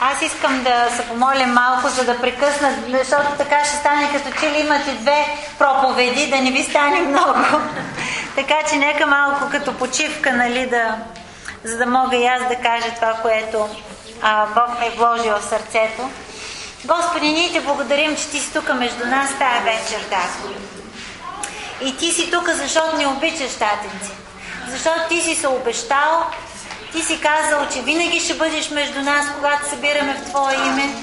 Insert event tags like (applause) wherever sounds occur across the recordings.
Аз искам да се помоля малко, за да прекъснат, защото така ще стане като че ли имате две проповеди, да не ви стане много. (laughs) така че нека малко като почивка, нали, да, за да мога и аз да кажа това, което а, Бог е вложил в сърцето. Господи, ние те благодарим, че ти си тук между нас тая вечер, Татко. И ти си тук, защото не обичаш татенци. Защото ти си се обещал, ти си казал, че винаги ще бъдеш между нас, когато събираме в Твое име.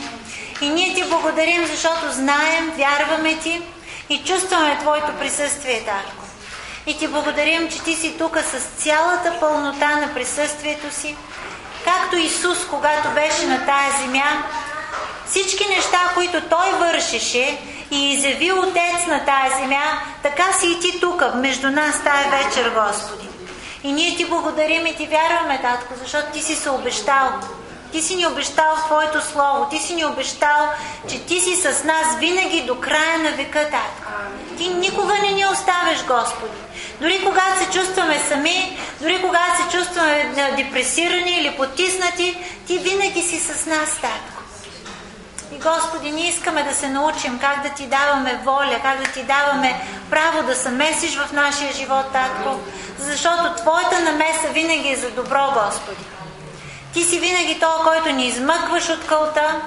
И ние ти благодарим, защото знаем, вярваме ти и чувстваме Твоето присъствие, Татко. И ти благодарим, че ти си тук с цялата пълнота на присъствието си, както Исус, когато беше на тая земя, всички неща, които Той вършеше и изяви Отец на тая земя, така си и ти тук, между нас тая вечер, Господи. И ние ти благодарим и ти вярваме, Татко, защото ти си се обещал. Ти си ни обещал Твоето Слово. Ти си ни обещал, че Ти си с нас винаги до края на века, Татко. Ти никога не ни оставяш, Господи. Дори когато се чувстваме сами, дори когато се чувстваме депресирани или потиснати, Ти винаги си с нас, Татко. И Господи, ние искаме да се научим как да Ти даваме воля, как да Ти даваме право да се месиш в нашия живот, Татко, защото Твоята намеса винаги е за добро, Господи. Ти си винаги то, който ни измъкваш от кълта,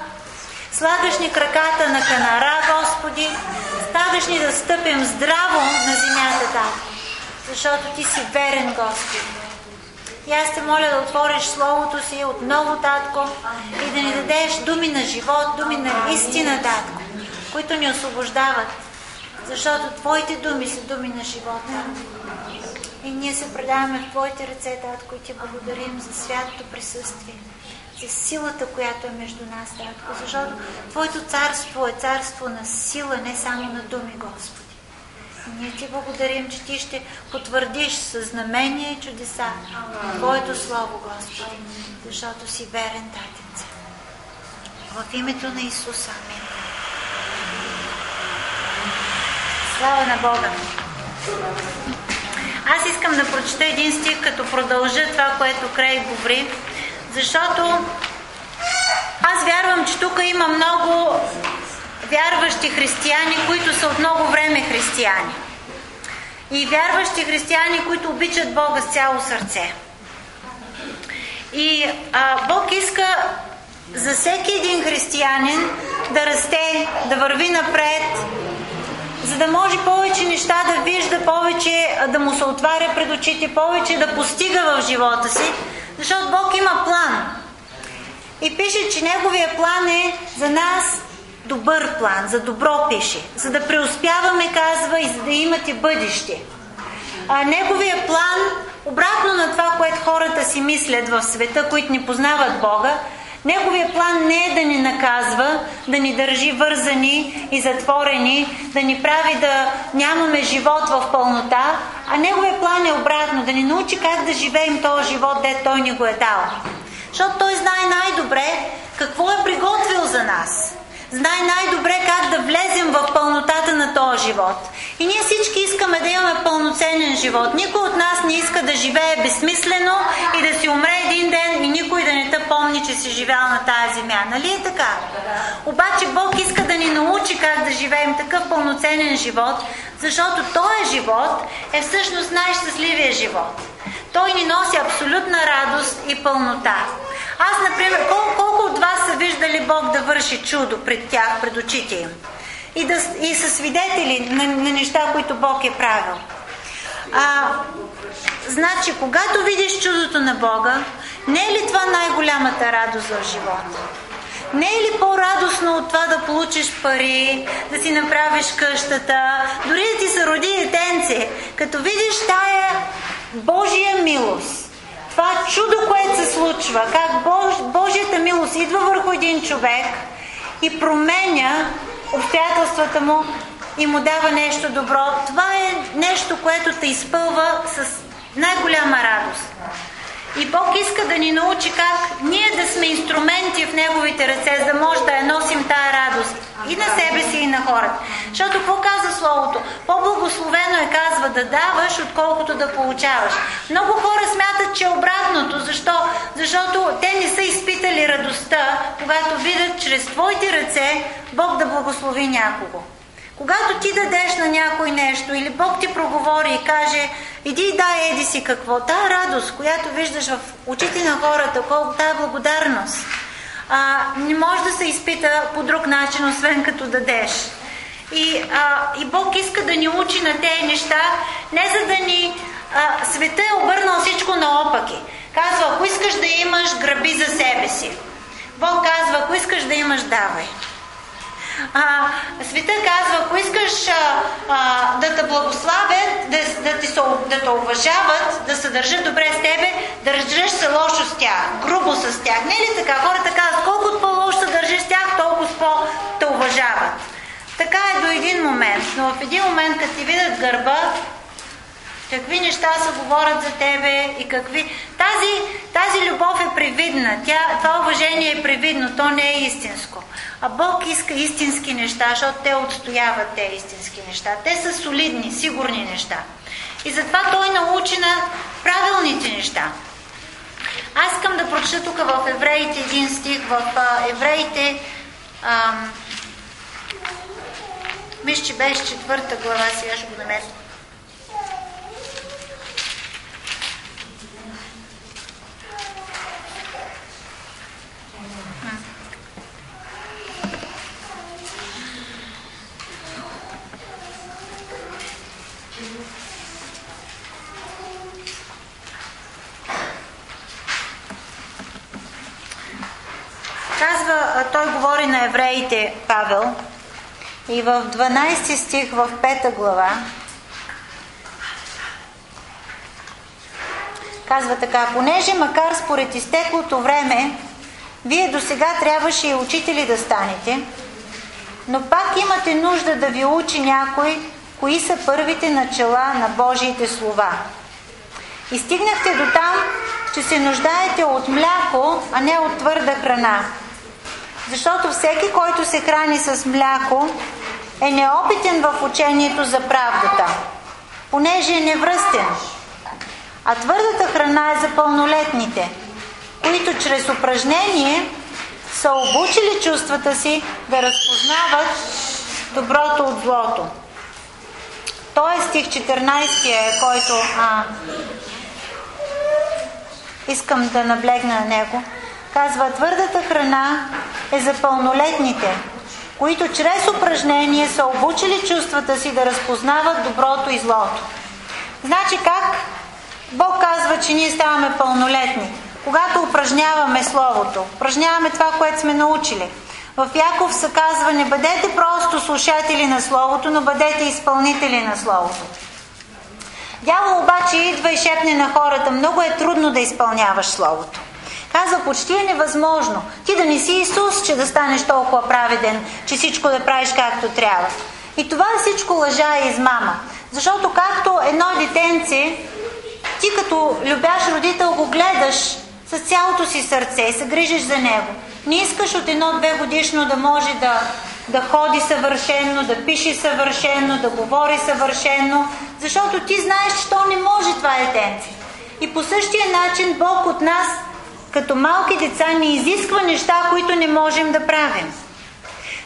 слагаш ни краката на канара, Господи, ставаш ни да стъпим здраво на земята, Татко, защото Ти си верен, Господи. И аз те моля да отвориш Словото си отново, Татко, и да ни дадеш думи на живот, думи на истина, Татко, които ни освобождават. Защото Твоите думи са думи на живот, Татко. И ние се предаваме в Твоите ръце, Татко, и Ти благодарим за святото присъствие, за силата, която е между нас, Татко, защото Твоето царство е царство на сила, не само на думи, Господи. Ние Ти благодарим, че Ти ще потвърдиш със знамения и чудеса Твоето Слово, Господи, защото си верен, Татенце. В името на Исус, Амин. Слава на Бога! Аз искам да прочета един стих, като продължа това, което Крей говори, защото аз вярвам, че тук има много вярващи християни, които са от много време християни. И вярващи християни, които обичат Бога с цяло сърце. И а, Бог иска за всеки един християнин да расте, да върви напред, за да може повече неща да вижда, повече да му се отваря пред очите, повече да постига в живота си, защото Бог има план. И пише, че Неговия план е за нас добър план, за добро пише, за да преуспяваме, казва, и за да имате бъдеще. А неговия план, обратно на това, което хората си мислят в света, които не познават Бога, Неговия план не е да ни наказва, да ни държи вързани и затворени, да ни прави да нямаме живот в пълнота, а Неговия план е обратно, да ни научи как да живеем този живот, де Той ни го е дал. Защото Той знае най-добре какво е приготвил за нас знае най-добре как да влезем в пълнотата на този живот. И ние всички искаме да имаме пълноценен живот. Никой от нас не иска да живее безсмислено и да си умре един ден и никой да не те помни, че си живял на тая земя. Нали е така? Обаче Бог иска да ни научи как да живеем такъв пълноценен живот, защото този живот е всъщност най-щастливия живот. Той ни носи абсолютна радост и пълнота. Аз, например, колко, колко от вас са виждали Бог да върши чудо пред тях, пред очите им? И, да, и са свидетели на, на неща, които Бог е правил. А, значи, когато видиш чудото на Бога, не е ли това най-голямата радост в живота? Не е ли по-радостно от това да получиш пари, да си направиш къщата, дори да ти се роди детенце, като видиш тая Божия милост, това чудо, което се случва, как Бож, Божията милост идва върху един човек и променя обстоятелствата му и му дава нещо добро, това е нещо, което те изпълва с най-голяма радост. И Бог иска да ни научи как ние да сме инструменти в Неговите ръце, за да може да я носим тая радост и на себе си, и на хората. Защото какво казва Словото? По-благословено е, казва, да даваш, отколкото да получаваш. Много хора смятат, че е обратното. Защо? Защото те не са изпитали радостта, когато видят чрез твоите ръце Бог да благослови някого. Когато ти дадеш на някой нещо или Бог ти проговори и каже, иди и дай еди си какво, тая радост, която виждаш в очите на хората, колко тая благодарност, а, не може да се изпита по друг начин, освен като дадеш. И, а, и Бог иска да ни учи на тези неща, не за да ни... А, света е обърнал всичко наопаки. Казва, ако искаш да имаш, граби за себе си. Бог казва, ако искаш да имаш, давай. А, света казва, ако искаш а, а, да те благославят, да, да, ти, да те уважават, да се държат добре с тебе, да държиш се лошо с тях, грубо с тях. Не е ли така? Хората казват, колкото по-лошо се държиш с тях, толкова по те уважават. Така е до един момент, но в един момент, като ти видят гърба, какви неща се говорят за тебе и какви... Тази, тази любов е привидна, тя, това уважение е привидно, то не е истинско. А Бог иска истински неща, защото те отстояват те истински неща. Те са солидни, сигурни неща. И затова Той научи на правилните неща. Аз искам да прочета тук в Евреите един стих, в Евреите... Ам, мисля, че беше четвърта глава, сега ще го намеря. Казва, той говори на евреите, Павел, и в 12 стих в 5 глава казва така, понеже макар според изтеклото време, вие до сега трябваше и учители да станете, но пак имате нужда да ви учи някой, кои са първите начала на Божиите слова. И стигнахте до там, че се нуждаете от мляко, а не от твърда храна. Защото всеки, който се храни с мляко, е неопитен в учението за правдата, понеже е невръстен. А твърдата храна е за пълнолетните, които чрез упражнение са обучили чувствата си да разпознават доброто от злото. Той е стих 14, е, който а, искам да наблегна на него. Казва, твърдата храна е за пълнолетните, които чрез упражнение са обучили чувствата си да разпознават доброто и злото. Значи как Бог казва, че ние ставаме пълнолетни? Когато упражняваме Словото, упражняваме това, което сме научили. В Яков се казва, не бъдете просто слушатели на Словото, но бъдете изпълнители на Словото. Дявол обаче идва и шепне на хората, много е трудно да изпълняваш Словото. Казва, почти е невъзможно. Ти да не си Исус, че да станеш толкова праведен, че всичко да правиш както трябва. И това е всичко лъжа и измама. Защото както едно детенце, ти като любяш родител го гледаш с цялото си сърце и се грижиш за него. Не искаш от едно-две годишно да може да, да ходи съвършенно, да пише съвършенно, да говори съвършенно, защото ти знаеш, че то не може това детенце. И по същия начин Бог от нас като малки деца ни изисква неща, които не можем да правим.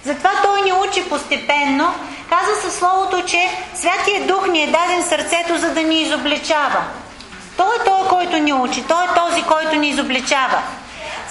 Затова Той ни учи постепенно. Казва със Словото, че Святия Дух ни е даден сърцето, за да ни изобличава. Той е той, който ни учи. Той е този, който ни изобличава.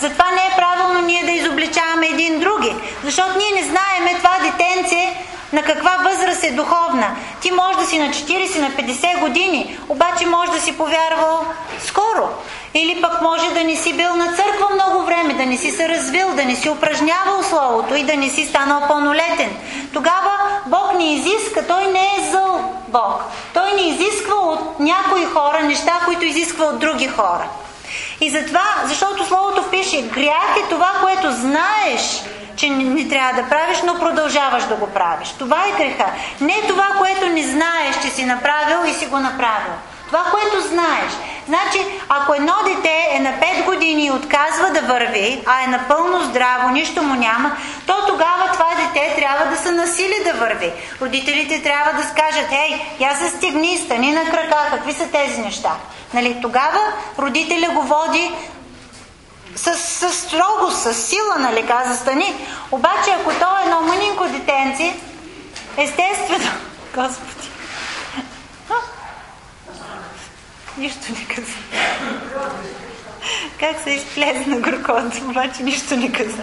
Затова не е правилно ние да изобличаваме един други. Защото ние не знаеме това детенце на каква възраст е духовна. Ти може да си на 40, на 50 години, обаче може да си повярвал скоро. Или пък може да не си бил на църква много време, да не си се развил, да не си упражнявал Словото и да не си станал пълнолетен. Тогава Бог ни изиска, Той не е зъл Бог. Той ни изисква от някои хора неща, които изисква от други хора. И затова, защото Словото пише, грях е това, което знаеш, че не, трябва да правиш, но продължаваш да го правиш. Това е греха. Не това, което не знаеш, че си направил и си го направил. Това, което знаеш. Значи, ако едно дете е на 5 години и отказва да върви, а е напълно здраво, нищо му няма, то тогава това дете трябва да се насили да върви. Родителите трябва да скажат, ей, я се стегни, стани на крака, какви са тези неща? Нали, тогава родителя го води с, с строго, с сила, нали, каза стани. Обаче, ако то е едно мънинко детенци, естествено, (laughs) Господи, (laughs) нищо не каза. Как се изплезе на горкото, обаче нищо не каза.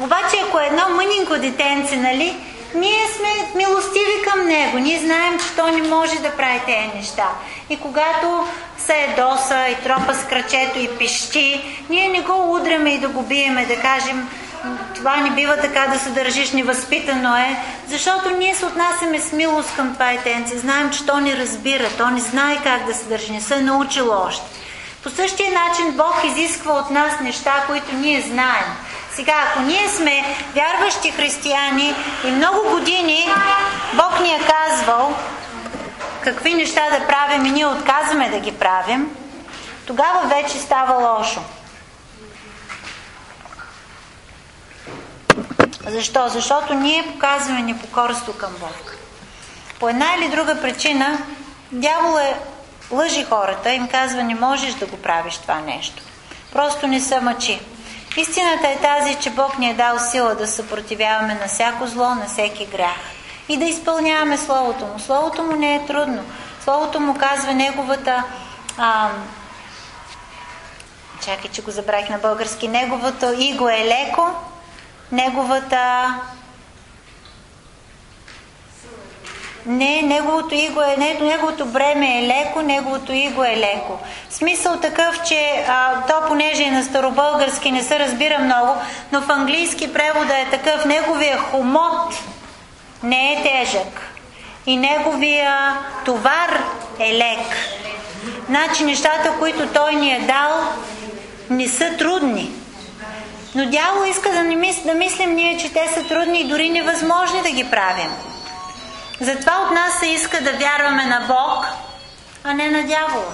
Обаче, ако е едно мънинко детенце, нали, ние сме милостиви към него. Ние знаем, че той не може да прави тези неща. И когато се едоса и тропа с крачето и пищи, ние не го удряме и да го биеме, да кажем, това не бива така да се държиш, невъзпитано е, защото ние се отнасяме с милост към това етенце. Знаем, че то не разбира, то не знае как да се държи, не се е научило още. По същия начин Бог изисква от нас неща, които ние знаем. Сега, ако ние сме вярващи християни и много години Бог ни е казвал какви неща да правим и ние отказваме да ги правим, тогава вече става лошо. Защо? Защото ние показваме непокорство към Бог. По една или друга причина, дявол е лъжи хората, им казва, не можеш да го правиш това нещо. Просто не са мъчи. Истината е тази, че Бог ни е дал сила да съпротивяваме на всяко зло, на всеки грях. И да изпълняваме Словото му. Словото му не е трудно. Словото му казва неговата... А, чакай, че го забравих на български. Неговото иго е леко, неговата Не, неговото иго е, не, неговото бреме е леко, неговото иго е леко. Смисъл такъв, че а, то понеже е на старобългарски не се разбира много, но в английски превода е такъв, неговия хомот не е тежък и неговия товар е лек. Значи нещата, които той ни е дал, не са трудни. Но дявол иска да, не мис, да мислим ние, че те са трудни и дори невъзможни да ги правим. Затова от нас се иска да вярваме на Бог, а не на дявола.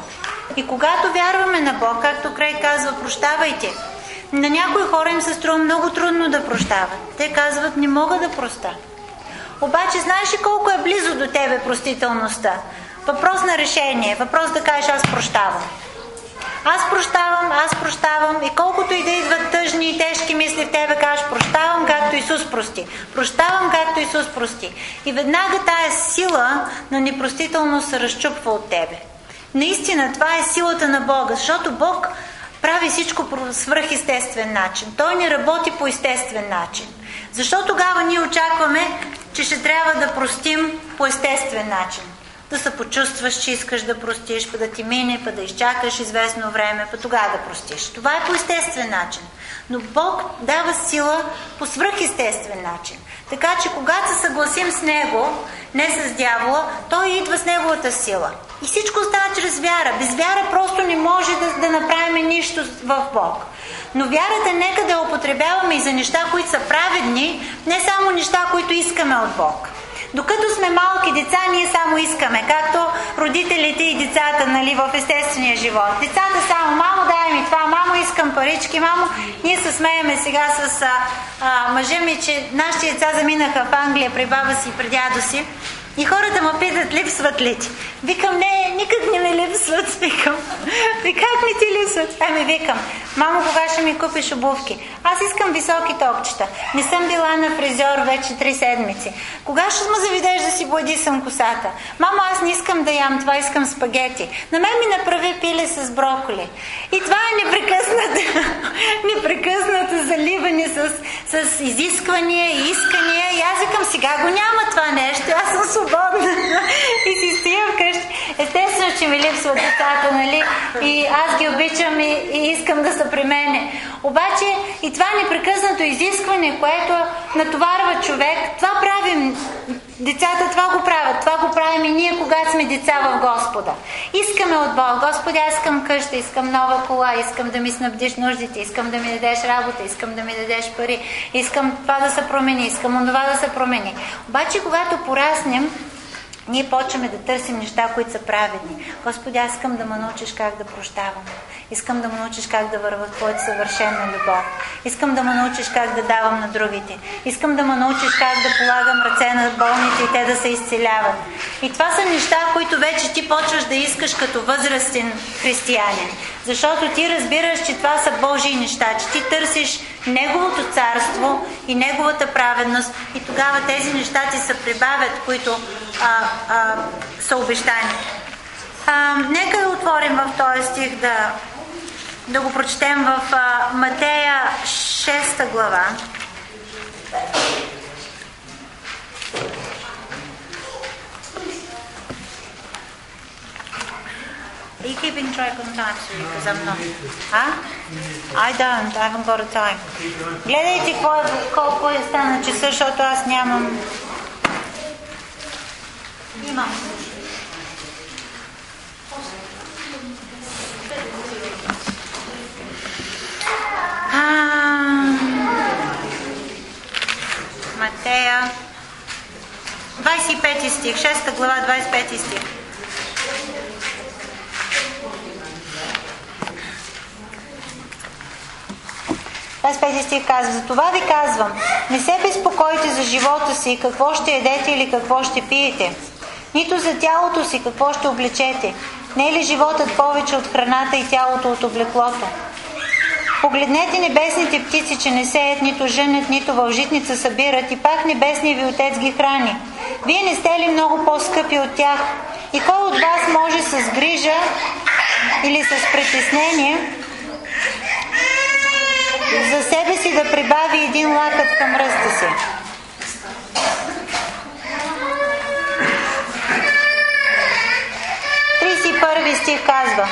И когато вярваме на Бог, както Край казва, прощавайте, на някои хора им се струва много трудно да прощават. Те казват, не мога да проста. Обаче, знаеш ли колко е близо до тебе простителността? Въпрос на решение, въпрос да кажеш аз прощавам. Аз прощавам, аз прощавам и колкото и да идват тъжни и тежки мисли в тебе, кажеш прощавам както Исус прости. Прощавам както Исус прости. И веднага тая сила на непростителност се разчупва от тебе. Наистина, това е силата на Бога, защото Бог прави всичко по свръхестествен начин. Той не работи по естествен начин. Защо тогава ние очакваме, че ще трябва да простим по естествен начин? да се почувстваш, че искаш да простиш, па да ти мине, па да изчакаш известно време, па тогава да простиш. Това е по естествен начин. Но Бог дава сила по свръхестествен начин. Така че когато се съгласим с Него, не с дявола, Той идва с Неговата сила. И всичко става чрез вяра. Без вяра просто не може да, да направим нищо в Бог. Но вярата нека да я употребяваме и за неща, които са праведни, не само неща, които искаме от Бог. Докато сме малки деца, ние само искаме, както родителите и децата нали, в естествения живот. Децата само, мамо, дай ми това, мамо, искам парички, мамо. Ние се смееме сега с мъжа ми, че нашите деца заминаха в Англия при баба си и при дядо си. И хората ме питат, липсват ли ти? Викам, не, никак не ми липсват, (laughs) викам. И как ми ти липсват? Ами викам, мамо, кога ще ми купиш обувки? Аз искам високи топчета. Не съм била на фризьор вече три седмици. Кога ще ме заведеш да си съм косата? Мамо, аз не искам да ям това, искам спагети. На мен ми направи пиле с броколи. И това е непрекъснато, (laughs) непрекъснато заливане с, с изисквания и искания. И аз викам, сега го няма това нещо. Аз съм свободна и си стоя вкъщи. Естествено, че ми липсват децата, нали? И аз ги обичам и, и искам да са при мене. Обаче и това непрекъснато изискване, което натоварва човек, това правим. Децата това го правят. Това го правим и ние, когато сме деца в Господа. Искаме от Бог. Господи, аз искам къща, искам нова кола, искам да ми снабдиш нуждите, искам да ми дадеш работа, искам да ми дадеш пари, искам това да се промени, искам това да се промени. Обаче, когато пораснем, ние почваме да търсим неща, които са праведни. Господи, аз искам да ме научиш как да прощавам. Искам да ме научиш как да върва в Твоята съвършена любов. Искам да ме научиш как да давам на другите. Искам да ме научиш как да полагам ръце на болните и те да се изцеляват. И това са неща, които вече ти почваш да искаш като възрастен християнин. Защото ти разбираш, че това са Божии неща, че ти търсиш Неговото царство и Неговата праведност и тогава тези неща ти се прибавят, които а, а, са обещани. А, нека да отворим в този стих да, да го прочетем в а, Матея 6 глава. Are you keeping track on time, sir? Because I'm not. Huh? I don't. I haven't got a time. Гледайте колко е стана часа, защото аз нямам... Имам. Матея 25 стих, 6 глава, 25 стих. Аз 5 стих казва, за това ви казвам, не се безпокойте за живота си, какво ще едете или какво ще пиете, нито за тялото си, какво ще облечете. Не е ли животът повече от храната и тялото от облеклото? Погледнете небесните птици, че не сеят, нито женят, нито в житница събират и пак небесния ви отец ги храни. Вие не сте ли много по-скъпи от тях? И кой от вас може с грижа или с притеснение за себе си да прибави един лакът към ръста си. първи стих казва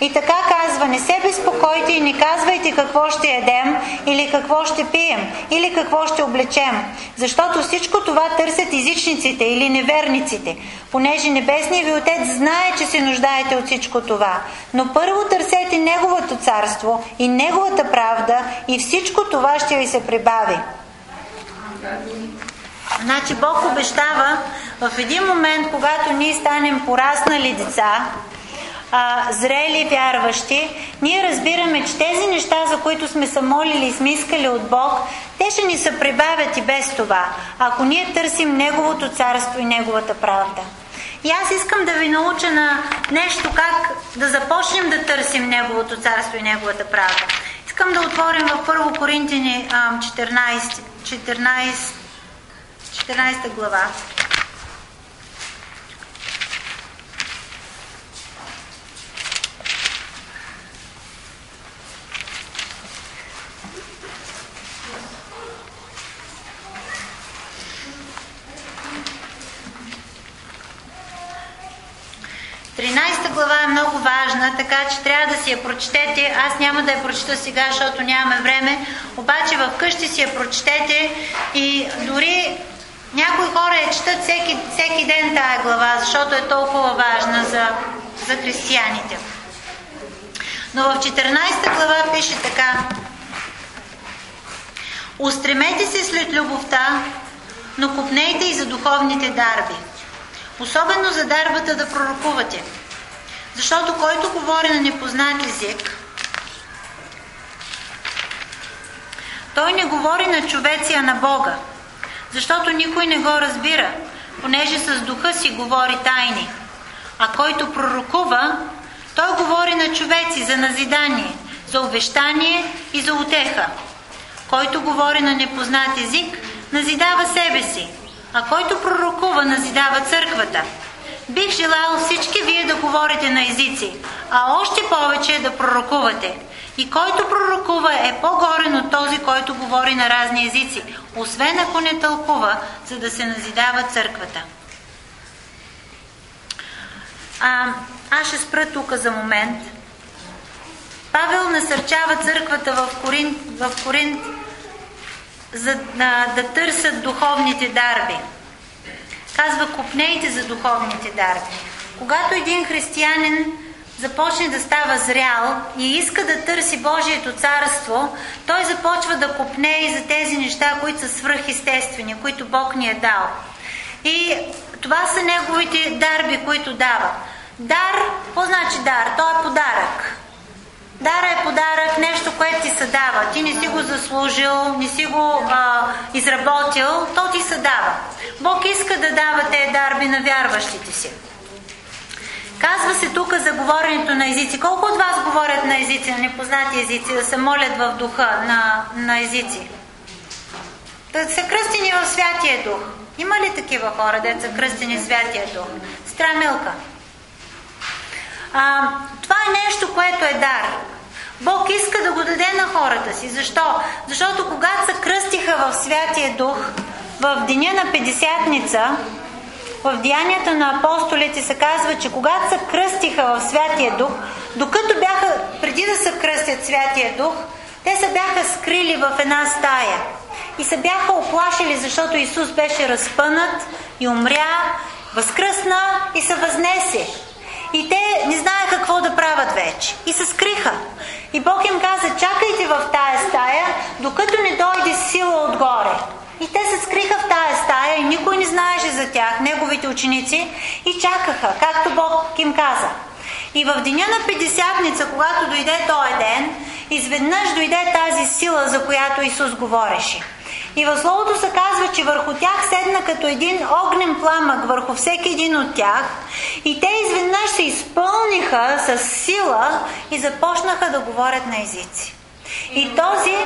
И така казва, не се безпокойте и не казвайте какво ще ядем или какво ще пием или какво ще облечем, защото всичко това търсят езичниците или неверниците, понеже Небесният ви Отец знае, че се нуждаете от всичко това. Но първо търсете Неговото царство и Неговата правда и всичко това ще ви се прибави. Значи Бог обещава в един момент, когато ние станем пораснали деца, а, зрели вярващи, ние разбираме, че тези неща, за които сме се молили и сме искали от Бог, те ще ни се прибавят и без това, ако ние търсим Неговото царство и Неговата правда. И аз искам да ви науча на нещо как да започнем да търсим Неговото царство и Неговата правда. Искам да отворим в 1 Коринтини 14, 14, 14 глава. 13 глава е много важна, така че трябва да си я прочетете. Аз няма да я прочета сега, защото нямаме време, обаче в къщи си я прочетете и дори някои хора я четат всеки, всеки ден тая глава, защото е толкова важна за, за християните. Но в 14 глава пише така Устремете се след любовта, но купнейте и за духовните дарби Особено за дарбата да пророкувате. Защото който говори на непознат език, той не говори на човеци, а на Бога. Защото никой не го разбира, понеже с духа си говори тайни. А който пророкува, той говори на човеци за назидание, за обещание и за утеха. Който говори на непознат език, назидава себе си, а който пророкува, назидава църквата. Бих желал всички вие да говорите на езици, а още повече да пророкувате. И който пророкува е по-горен от този, който говори на разни езици, освен ако не тълкува, за да се назидава църквата. А, аз ще спра тук за момент. Павел насърчава църквата в Коринт, в Коринт за да, да търсят духовните дарби. Казва, купнейте за духовните дарби. Когато един християнин започне да става зрял и иска да търси Божието царство, той започва да копне и за тези неща, които са свръхестествени, които Бог ни е дал. И това са неговите дарби, които дава. Дар, какво значи дар? Той е подарък. Дара е подарък, нещо, което ти се дава. Ти не си го заслужил, не си го а, изработил, то ти се дава. Бог иска да дава тези дарби на вярващите си. Казва се тук за говоренето на езици. Колко от вас говорят на езици, на непознати езици, да се молят в духа на, на езици? Да са кръстени в Святия Дух. Има ли такива хора, да са кръстени в Святия Дух? Страмилка. А, това е нещо, което е дар. Бог иска да го даде на хората си. Защо? Защото когато се кръстиха в Святия Дух, в деня на Педесятница, в Деянията на апостолите се казва, че когато се кръстиха в Святия Дух, докато бяха, преди да се кръстят Святия Дух, те се бяха скрили в една стая и се бяха оплашили, защото Исус беше разпънат и умря, възкръсна и се възнесе. И те не знаеха какво да правят вече. И се скриха. И Бог им каза, чакайте в тая стая, докато не дойде сила отгоре. И те се скриха в тая стая и никой не знаеше за тях, неговите ученици, и чакаха, както Бог им каза. И в деня на Петдесятница, когато дойде този ден, изведнъж дойде тази сила, за която Исус говореше. И в Словото се казва, че върху тях седна като един огнен пламък върху всеки един от тях и те изведнъж се изпълниха с сила и започнаха да говорят на езици. И този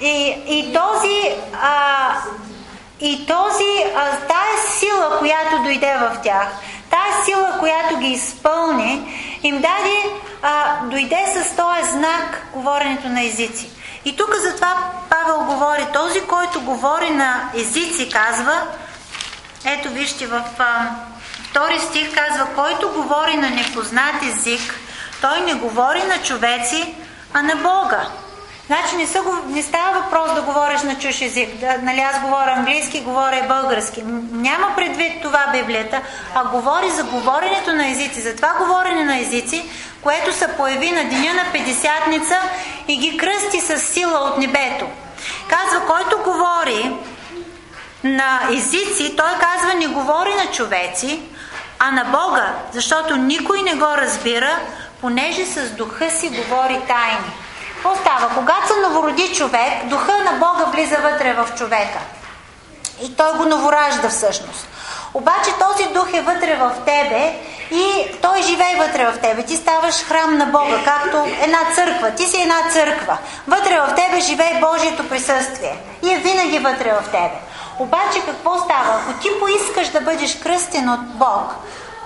и, и този а, и този, а, тая сила, която дойде в тях, тая сила, която ги изпълни, им даде, а, дойде с този знак говоренето на езици. И тук затова Павел говори, този, който говори на езици, казва, ето вижте в а, втори стих казва, който говори на непознат език, той не говори на човеци, а на Бога. Значи не, са, не става въпрос да говориш на чуж език. Да, нали аз говоря английски, говоря български. Няма предвид това Библията, а говори за говоренето на езици. За това говорене на езици, което се появи на деня на Педесятница и ги кръсти с сила от небето. Казва, който говори на езици, той казва не говори на човеци, а на Бога, защото никой не го разбира, понеже с духа си говори тайни. Какво става? Когато се новороди човек, духа на Бога влиза вътре в човека. И той го новоражда всъщност. Обаче този дух е вътре в тебе и вътре в тебе. Ти ставаш храм на Бога, както една църква. Ти си една църква. Вътре в тебе живее Божието присъствие. И е винаги вътре в тебе. Обаче какво става? Ако ти поискаш да бъдеш кръстен от Бог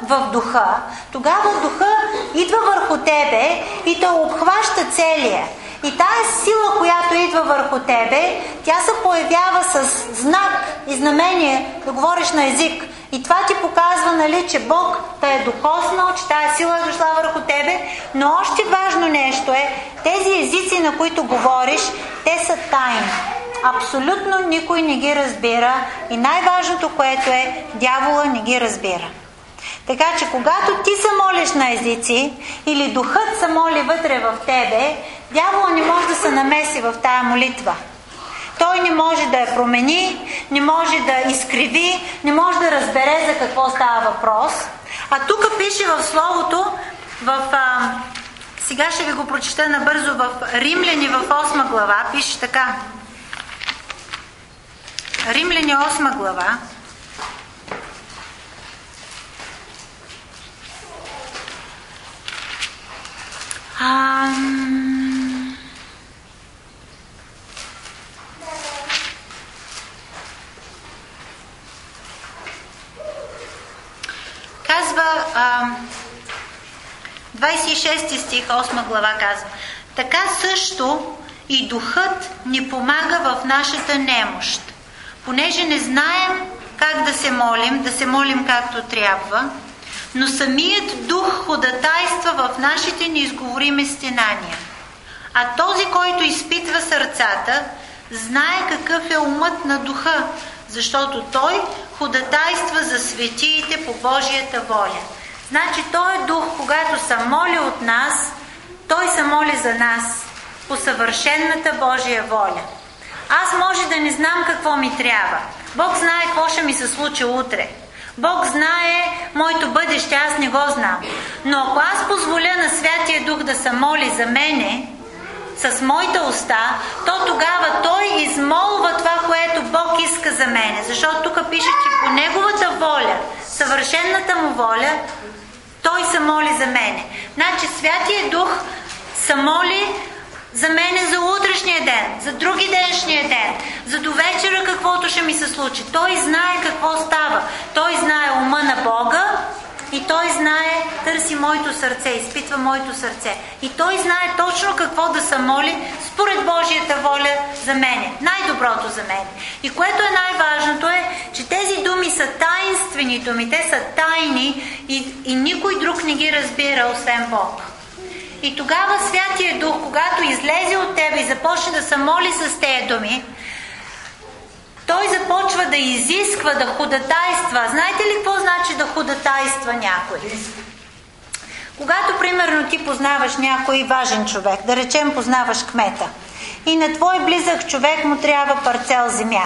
в духа, тогава духа идва върху тебе и те обхваща целия. И тая сила, която идва върху тебе, тя се появява с знак и знамение да говориш на език. И това ти показва, нали, че Бог те е докоснал, че тая сила е дошла върху тебе. Но още важно нещо е, тези езици, на които говориш, те са тайни. Абсолютно никой не ги разбира и най-важното, което е, дявола не ги разбира. Така че когато ти се молиш на езици или духът се моли вътре в тебе, дявола не може да се намеси в тая молитва. Той не може да я промени, не може да изкриви, не може да разбере за какво става въпрос. А тук пише в Словото, в, а, сега ще ви го прочета набързо в Римляни в 8 глава, пише така. Римляни 8 глава, Ам... Казва а, 26 стих, 8 глава казва Така също и духът ни помага в нашата немощ. Понеже не знаем как да се молим, да се молим както трябва, но самият дух ходатайства в нашите неизговорими стенания. А този, който изпитва сърцата, знае какъв е умът на духа, защото той ходатайства за светиите по Божията воля. Значи Той е дух, когато се моли от нас, Той се моли за нас по съвършенната Божия воля. Аз може да не знам какво ми трябва. Бог знае какво ще ми се случи утре. Бог знае моето бъдеще, аз не го знам. Но ако аз позволя на Святия Дух да се моли за мене, с моите уста, то тогава той измолва това, което Бог иска за мене. Защото тук пише, че по Неговата воля, съвършенната му воля, той се моли за мене. Значи Святия Дух се моли за мене за утрешния ден, за други деншния ден, за до вечера каквото ще ми се случи. Той знае какво става. Той знае ума на Бога и той знае, търси моето сърце, изпитва моето сърце. И той знае точно какво да се моли според Божията воля за мене. Най-доброто за мене. И което е най-важното е, че тези думи са таинствени думи, те са тайни и, и никой друг не ги разбира, освен Бог. И тогава Святия Дух, когато излезе от тебе и започне да се моли с тези думи, той започва да изисква, да ходатайства. Знаете ли какво значи да ходатайства някой? Когато, примерно, ти познаваш някой важен човек, да речем познаваш кмета, и на твой близък човек му трябва парцел земя,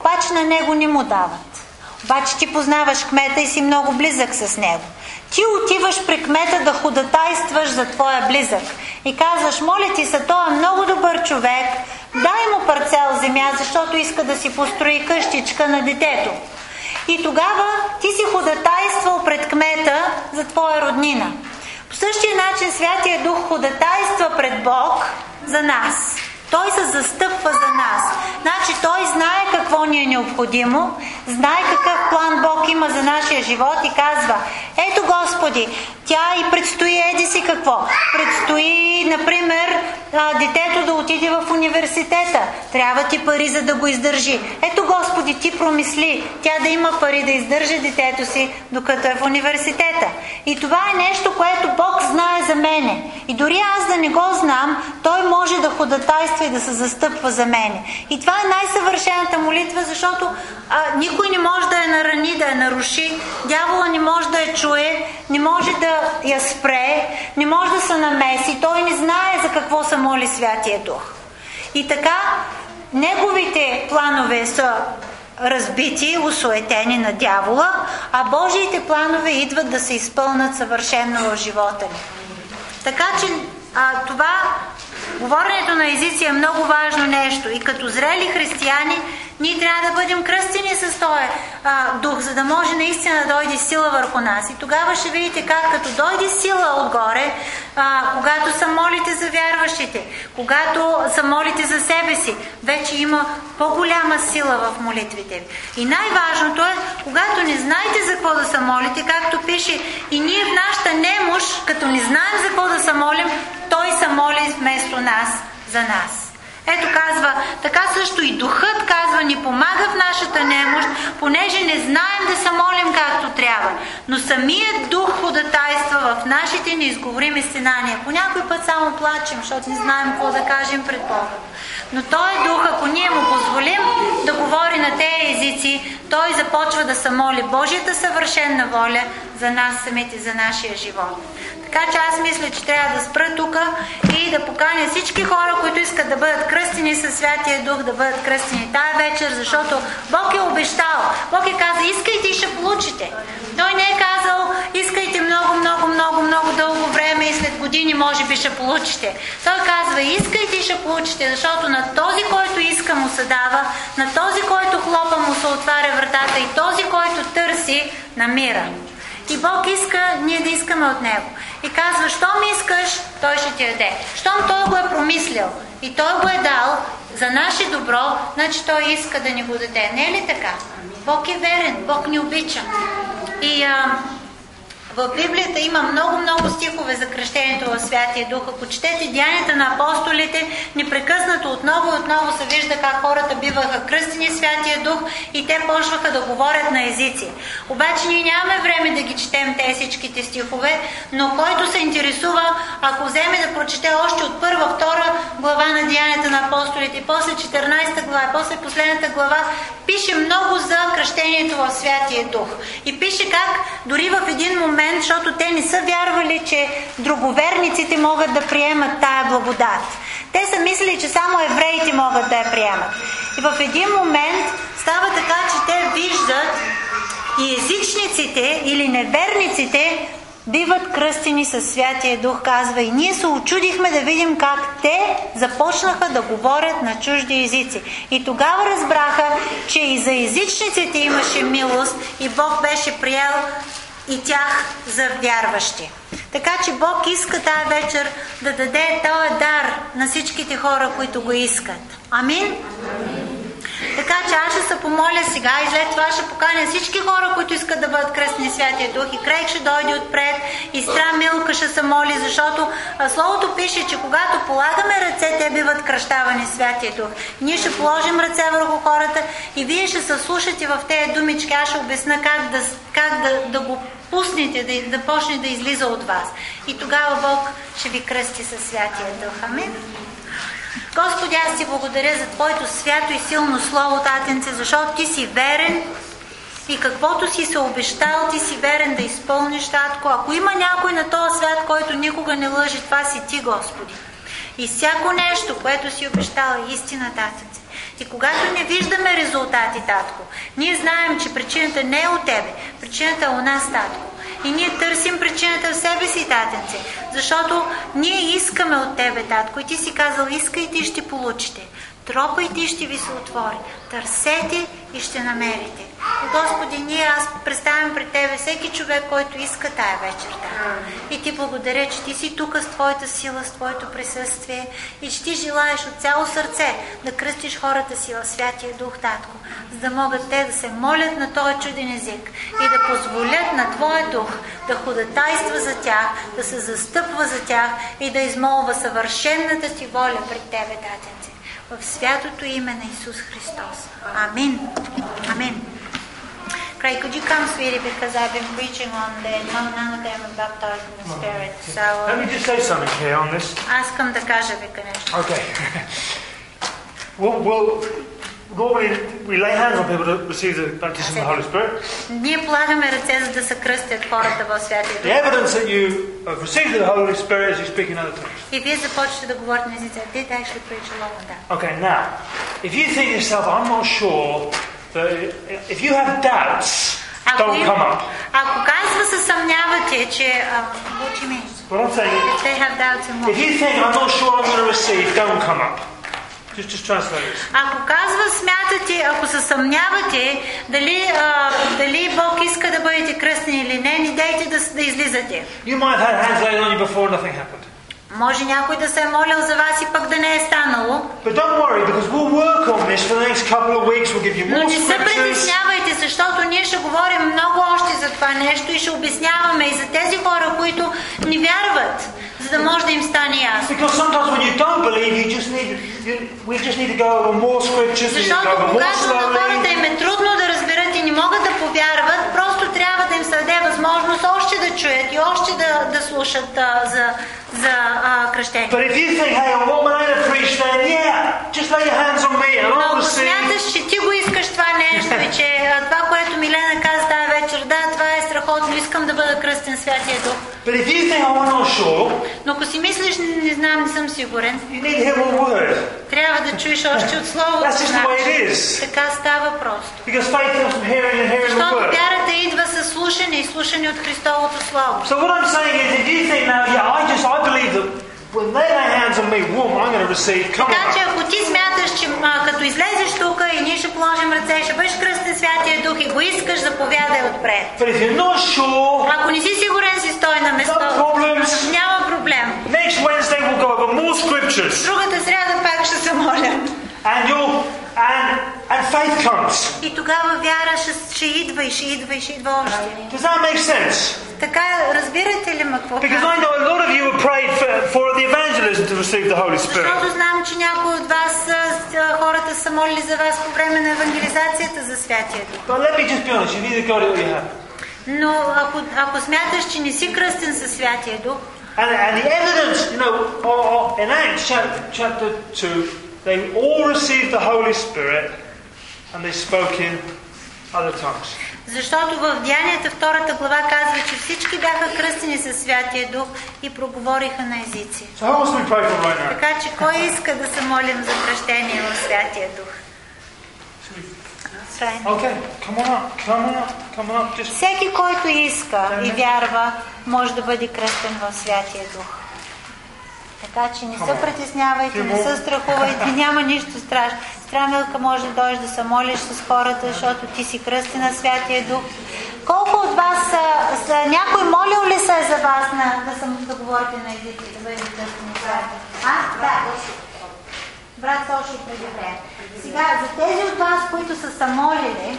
обаче на него не му дават. Обаче ти познаваш кмета и си много близък с него. Ти отиваш при кмета да ходатайстваш за твоя близък и казваш, моля ти се, той е много добър човек, дай му парцел земя, защото иска да си построи къщичка на детето. И тогава ти си ходатайствал пред кмета за твоя роднина. По същия начин Святия Дух ходатайства пред Бог за нас. Той се застъпва за нас. Значи той знае ни е необходимо, знае какъв план Бог има за нашия живот и казва, ето Господи, тя и предстои еди си какво. Предстои, например, детето да отиде в университета. Трябва ти пари за да го издържи. Ето Господи, ти промисли тя да има пари да издържи детето си, докато е в университета. И това е нещо, което Бог знае за мене. И дори аз да не го знам, Той може да ходатайства и да се застъпва за мене. И това е най-съвършената молитва, защото а, никой не може да я нарани, да я наруши. Дявола не може да я чуе, не може да я спре, не може да се намеси. Той не знае за какво се моли Святия Дух. И така, неговите планове са разбити, усуетени на дявола, а Божиите планове идват да се изпълнат съвършенно в живота ни. Така че а, това говоренето на езици е много важно нещо и като зрели християни ние трябва да бъдем кръстени с този дух, за да може наистина да дойде сила върху нас. И тогава ще видите как като дойде сила отгоре, а, когато са молите за вярващите, когато са молите за себе си, вече има по-голяма сила в молитвите ви. И най-важното е, когато не знаете за какво да се молите, както пише, и ние в нашата немощ, като не знаем за какво да се молим, той се моли вместо нас за нас. Ето казва, така също и духът казва, ни помага в нашата немощ, понеже не знаем да се молим както трябва. Но самият дух ходатайства в нашите неизговорими стенания. По някой път само плачем, защото не знаем какво да кажем пред Бога. Но той е дух, ако ние му позволим да говори на тези езици, той започва да се моли Божията съвършенна воля за нас самите, за нашия живот. Така че аз мисля, че трябва да спра тук и да поканя всички хора, които искат да бъдат кръстени със Святия Дух, да бъдат кръстени тая вечер, защото Бог е обещал. Бог е казал, искайте и ще получите. Той не е казал, искайте много, много, много, много дълго време и след години може би ще получите. Той казва, искайте и ще получите, защото на този, който иска му се дава, на този, който хлопа му се отваря вратата и този, който търси, намира. И Бог иска ние да искаме от Него. И казва, щом искаш, Той ще ти даде. Щом Той го е промислил и Той го е дал за наше добро, значи Той иска да ни го даде. Не е ли така? Бог е верен, Бог ни обича. И а, в Библията има много-много стихове за кръщението в Святия Дух. Ако четете Деянията на апостолите, непрекъснато отново и отново се вижда как хората биваха кръстени Святия Дух и те почваха да говорят на езици. Обаче ние нямаме време да ги четем тези всичките стихове, но който се интересува, ако вземе да прочете още от първа, втора глава на Деянията на апостолите, и после 14 глава, и после последната глава, пише много за кръщението в Святия Дух. И пише как дори в един момент момент, защото те не са вярвали, че друговерниците могат да приемат тая благодат. Те са мислили, че само евреите могат да я приемат. И в един момент става така, че те виждат и езичниците или неверниците биват кръстени със Святия Дух, казва. И ние се очудихме да видим как те започнаха да говорят на чужди езици. И тогава разбраха, че и за езичниците имаше милост и Бог беше приел и тях за вярващи. Така че Бог иска тая вечер да даде този дар на всичките хора, които го искат. Амин? Амин. Така че аз ще се помоля сега и след това ще поканя всички хора, които искат да бъдат кръстни Святия Дух. И Крейг ще дойде отпред, и Стра Милка ще се моли, защото Словото пише, че когато полагаме ръце, те биват кръщавани Святия Дух. Ние ще положим ръце върху хората и вие ще се слушате в тези думички. Аз ще обясна как да, как да, да го пуснете, да, да почне да излиза от вас. И тогава Бог ще ви кръсти със Святия Дух. Амин. Господи, аз ти благодаря за Твоето свято и силно Слово, Татенце, защото Ти си верен и каквото си се обещал, Ти си верен да изпълниш, Татко. Ако има някой на този свят, който никога не лъжи, това си Ти, Господи. И всяко нещо, което си обещал, е истина, Татенце. И когато не виждаме резултати, Татко, ние знаем, че причината не е от Тебе, причината е у нас, Татко. И ние търсим причината в себе си, татенце. Защото ние искаме от тебе, татко. И ти си казал, искайте и ще получите. Тропайте и ще ви се отвори. Търсете и ще намерите. Господи, ние аз представям пред Тебе всеки човек, който иска тая вечер. Да. И Ти благодаря, че Ти си тук с Твоята сила, с Твоето присъствие и че Ти желаеш от цяло сърце да кръстиш хората си в Святия Дух, Татко, за да могат те да се молят на този чуден език и да позволят на Твоя Дух да ходатайства за тях, да се застъпва за тях и да измолва съвършенната Ти воля пред Тебе, Татенце в святото име на Исус Христос. Амин. Амин. Craig, could you come, sweetie, because I've been preaching on the none of them are baptized in the Spirit. So, Let me just say something here on this. Аз искам да кажа вика нещо. Okay. (laughs) well, well, normally we lay hands on people to receive the baptism of the Holy Spirit. Ние полагаме ръце, за да се кръстят хората в Святия The Дух. evidence that you have received the Holy Spirit is you speak in other tongues. И вие започвате да говорите на езици. I did actually preach along on that. Okay, now, if you think to yourself, I'm not sure if you have doubts, Ако, don't come up. ако казва се съмнявате, че... а, what do you mean? What I'm saying is, If they have doubts and if what? you think I'm not sure I'm going to receive, don't come up. Just, just translate this. Ако казва смятате, ако се съмнявате дали, а, дали Бог иска да бъдете кръстени или не, не дайте да, да излизате. You might have had hands laid on you before nothing happened. Може някой да се е молил за вас и пък да не е станало. But don't worry, because we'll work on this for the next couple of weeks. We'll give you Но не се притеснявайте, защото ние ще говорим много още за това нещо и ще обясняваме и за тези хора, които не вярват, за да може да им стане ясно. Because sometimes when you don't believe, you just need you, we just need to go over more scriptures. We need to Защото когато на хората им е трудно да разберат и не могат да повярват, просто да им се даде възможност още да чуят и още да, да слушат а, за, за а, кръщение. But if you think, hey, I want Milena to preach, then yeah, just lay your hands on me and Но I'll ако смяташ, че ти го искаш това нещо и че това, което Милена каза тази вечер, да, това е страхотно, искам да бъда кръстен Святия Дух. But if you think, oh, I'm not sure, Но ако си мислиш, не, не знам, не съм сигурен, you need to hear one word. трябва да чуеш още от Словото. That's just the way it is. Така става просто. Because faith comes from hearing and hearing the Защото word. вярата идва със слушане и слушане от Христовото Слово. So what I'm saying is, if you think now, yeah, I just I believe that when they lay hands on me, whoom, I'm going to receive. Come Така че on. ако ти смяташ, че а, като излезеш тук и ние ще положим ръце, ще бъдеш кръстен Святия Дух и го искаш, заповядай отпред. But if you're not sure, Ако не си сигурен, си стой на место. no problems. Няма проблем. Next Wednesday we'll go over more scriptures, faith comes. И тогава вяра ще, ще идва и ще идва и ще идва още. Does that make sense? Така, разбирате ли ме какво Because казвам? I know a lot of you have prayed for, for the evangelism to receive the Holy Spirit. Защото знам, че някои от вас, а, а, хората са молили за вас по време на евангелизацията за Святия Дух. But let me just be honest, you've either got it or you haven't. Но ако, ако смяташ, че не си кръстен със Святия Дух, And, and the evidence, you know, o- o- in Acts chapter, chapter 2, they all received the Holy Spirit and they spoke in other tongues. Защото в Деянията втората глава казва, че всички бяха кръстени със Святия Дух и проговориха на езици. So who must we pray for right now? Така че кой иска да се молим за прощение в Святия Дух? Okay, come on up, come on up, come on up. Just Всеки, който иска и вярва, може да бъде кръстен в Святия Дух. Така че не се притеснявайте, не се страхувайте, няма нищо страшно. Страмилка може да дойдеш да се молиш с хората, защото ти си кръстен на Святия Дух. Колко от вас са, са някой молил ли се за вас на, да, съм, да говорите на езици, да бъдете кръстени? А? Да. Брат Соши преди време. Сега, за тези от вас, които са се молили,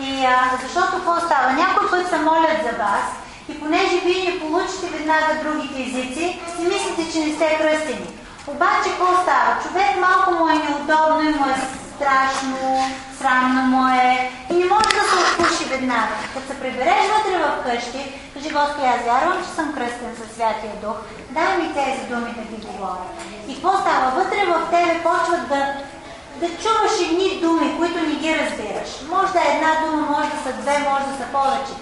и а, защото какво става? Някой път се молят за вас и понеже вие не получите веднага другите езици, си мислите, че не сте кръстени. Обаче какво става? Човек малко му е неудобно и му е страшно, срамно му е и не може да се отпуши веднага. Като се прибереш вътре в къщи, кажи Господи, аз вярвам, че съм кръстен със Святия Дух, дай ми тези думи да ги говоря. И какво става? Вътре в тебе почват да да чуваш едни думи, които не ги разбираш. Може да е една дума, може да са две, може да са повече.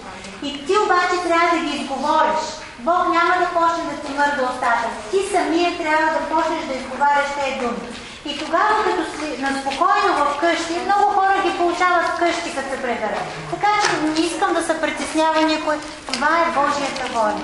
И ти обаче трябва да ги изговориш. Бог няма да почне да ти мърда устата. Ти самия трябва да почнеш да изговаряш тези думи. И тогава, като си наспокойно в къщи, много хора ги получават къщи, като се приберат. Така че не искам да се притеснява никой. Това е Божията воля.